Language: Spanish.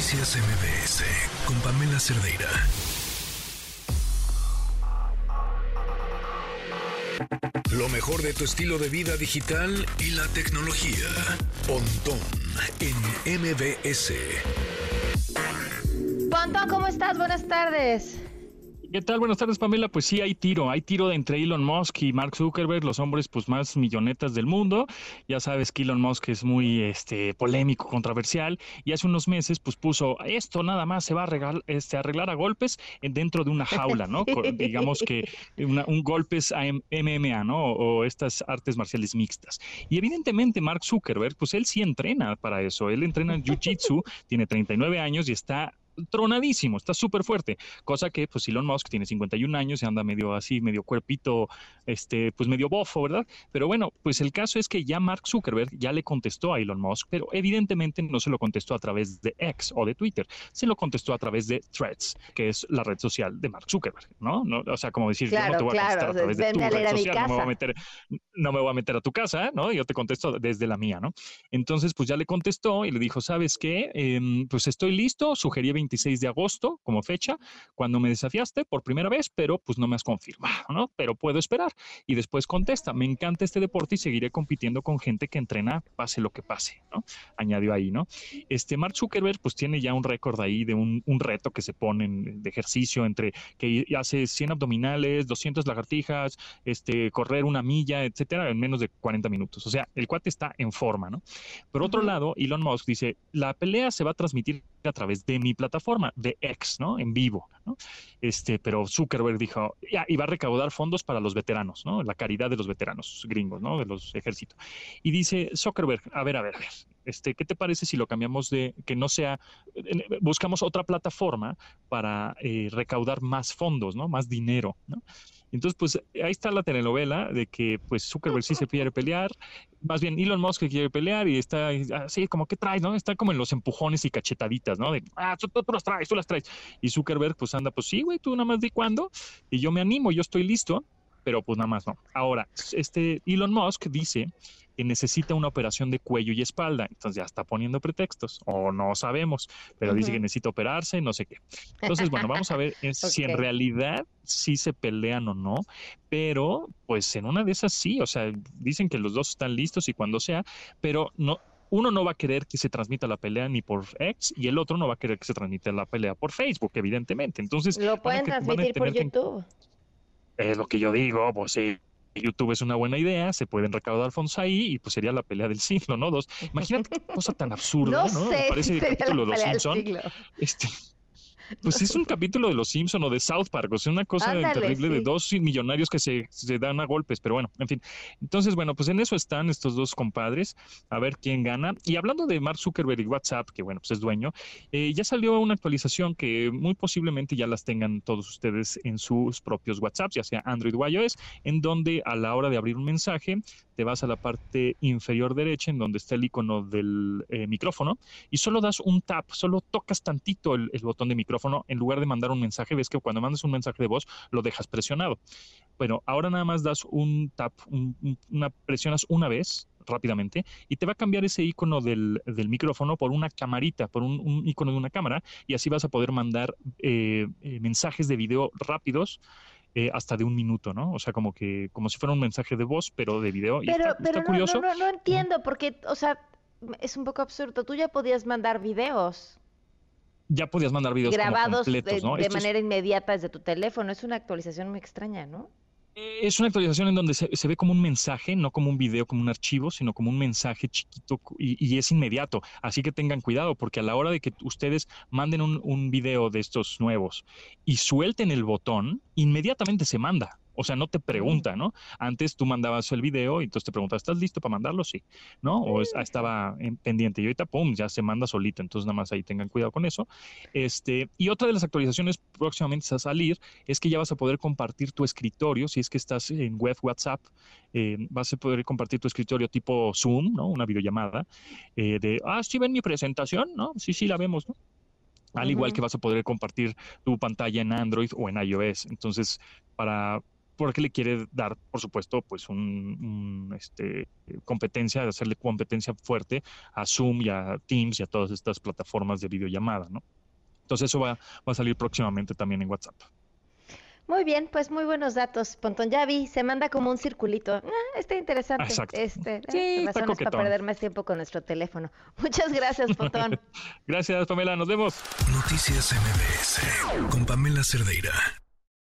Noticias MBS con Pamela Cerdeira. Lo mejor de tu estilo de vida digital y la tecnología. Pontón en MBS. Pontón, ¿cómo estás? Buenas tardes. ¿Qué tal? Buenas tardes, Pamela. Pues sí, hay tiro, hay tiro entre Elon Musk y Mark Zuckerberg, los hombres pues más millonetas del mundo. Ya sabes que Elon Musk es muy este, polémico, controversial, y hace unos meses pues puso esto nada más se va a arreglar, este, arreglar a golpes dentro de una jaula, ¿no? Digamos que un golpes a MMA, ¿no? O, estas artes marciales mixtas. Y evidentemente Mark Zuckerberg, pues él sí entrena para eso. Él entrena en Jiu-Jitsu, tiene 39 años y está tronadísimo, está súper fuerte, cosa que pues Elon Musk tiene 51 años y anda medio así, medio cuerpito, este, pues medio bofo, ¿verdad? Pero bueno, pues el caso es que ya Mark Zuckerberg ya le contestó a Elon Musk, pero evidentemente no se lo contestó a través de X o de Twitter, se lo contestó a través de Threads, que es la red social de Mark Zuckerberg, ¿no? no o sea, como decir, yo no te voy a contestar a través de tu red social, no me, voy a meter, no me voy a meter a tu casa, ¿no? Yo te contesto desde la mía, ¿no? Entonces, pues ya le contestó y le dijo, ¿sabes qué? Em, pues estoy listo, sugerí 26 de agosto como fecha, cuando me desafiaste por primera vez, pero pues no me has confirmado, ¿no? Pero puedo esperar. Y después contesta, me encanta este deporte y seguiré compitiendo con gente que entrena, pase lo que pase, ¿no? Añadió ahí, ¿no? Este Mark Zuckerberg pues tiene ya un récord ahí de un, un reto que se pone de ejercicio entre que hace 100 abdominales, 200 lagartijas, este, correr una milla, etcétera, en menos de 40 minutos. O sea, el cuate está en forma, ¿no? Por otro lado, Elon Musk dice, la pelea se va a transmitir a través de mi plataforma, de X, ¿no? En vivo, ¿no? Este, pero Zuckerberg dijo, ya, iba a recaudar fondos para los veteranos, ¿no? La caridad de los veteranos gringos, ¿no? De los ejércitos. Y dice Zuckerberg, a ver, a ver, a ver, este, ¿qué te parece si lo cambiamos de que no sea, buscamos otra plataforma para eh, recaudar más fondos, ¿no? Más dinero, ¿no? Entonces, pues ahí está la telenovela de que pues Zuckerberg sí se quiere pelear, más bien Elon Musk quiere pelear y está así como que traes, ¿no? Está como en los empujones y cachetaditas, ¿no? De, ah, tú, las traes, tú las traes. Y Zuckerberg pues anda, pues sí, güey, tú nada más di cuándo y yo me animo, yo estoy listo, pero pues nada más no. Ahora, este Elon Musk dice que necesita una operación de cuello y espalda. Entonces ya está poniendo pretextos, o no sabemos, pero dice que necesita operarse, no sé qué. Entonces, bueno, vamos a ver si en realidad sí se pelean o no, pero pues en una de esas sí, o sea, dicen que los dos están listos y cuando sea, pero no, uno no va a querer que se transmita la pelea ni por X y el otro no va a querer que se transmita la pelea por Facebook, evidentemente. Entonces, lo pueden transmitir por YouTube. Es lo que yo digo, pues sí, YouTube es una buena idea, se pueden recaudar fondos ahí y pues sería la pelea del siglo, ¿no? Dos. Imagínate qué cosa tan absurda, ¿no? ¿no? Parece el capítulo de los Simpsons. Este, pues es un capítulo de Los Simpson o de South Park, o sea, una cosa terrible de dos millonarios que se, se, dan a golpes, pero bueno, en fin. Entonces, bueno, pues en eso están estos dos compadres, a ver quién gana. Y hablando de Mark Zuckerberg y WhatsApp, que bueno, pues es dueño, eh, ya salió una actualización que muy posiblemente ya las tengan todos ustedes en sus propios WhatsApps, ya sea Android o iOS, en donde a la hora de abrir un mensaje, te vas a la parte inferior derecha, en donde está el icono del eh, micrófono, y solo das un tap, solo tocas tantito el botón de micrófono en lugar de mandar un mensaje, ves que cuando mandas un mensaje de voz lo dejas presionado. Bueno, ahora nada más das un tap, una presionas una vez rápidamente y te va a cambiar ese icono del, micrófono por una camarita, por un, icono de una cámara y así vas a poder mandar eh, eh, mensajes de video rápidos. Eh, hasta de un minuto, ¿no? O sea, como que, como si fuera un mensaje de voz, pero de video. Pero, pero no, curioso. No, no, no entiendo, porque, o sea, es un poco absurdo. Tú ya podías mandar videos ya podías mandar videos grabados completos, de, de manera inmediata desde tu teléfono. Es una actualización muy extraña, ¿no? Es una actualización en donde se, ve como un mensaje, no como un video, como un archivo, sino como un mensaje chiquito y, es inmediato. Así que tengan cuidado, porque a la hora de que ustedes manden un, un video de estos nuevos y suelten el botón, inmediatamente se manda. O sea, no te pregunta, ¿no? Antes tú mandabas el video y entonces te preguntas, ¿estás listo para mandarlo? Sí, ¿no? O ah, estaba en pendiente y ahorita, pum, ya se manda solito. Entonces, nada más ahí tengan cuidado con eso. Este, y otra de las actualizaciones próximamente a salir es que ya vas a poder compartir tu escritorio. Si es que estás en web WhatsApp, eh, vas a poder compartir tu escritorio tipo Zoom, ¿no? Una videollamada eh, de, ah, sí ven mi presentación, ¿no? Sí, sí, la vemos, ¿no? Al igual que vas a poder compartir tu pantalla en Android o en iOS. Entonces, para porque le quiere dar, por supuesto, pues un, este, competencia, hacerle competencia fuerte a Zoom y a Teams y a todas estas plataformas de videollamada, ¿no? Entonces eso va, va a salir próximamente también en WhatsApp. Muy bien, pues muy buenos datos, Pontón. Ya vi, se manda como un circulito. Ah, está interesante. Exacto. Este, sí, eh, razones para perder más tiempo con nuestro teléfono. Muchas gracias, Pontón. gracias, Pamela. Nos vemos. Noticias MBS con Pamela Cerdeira.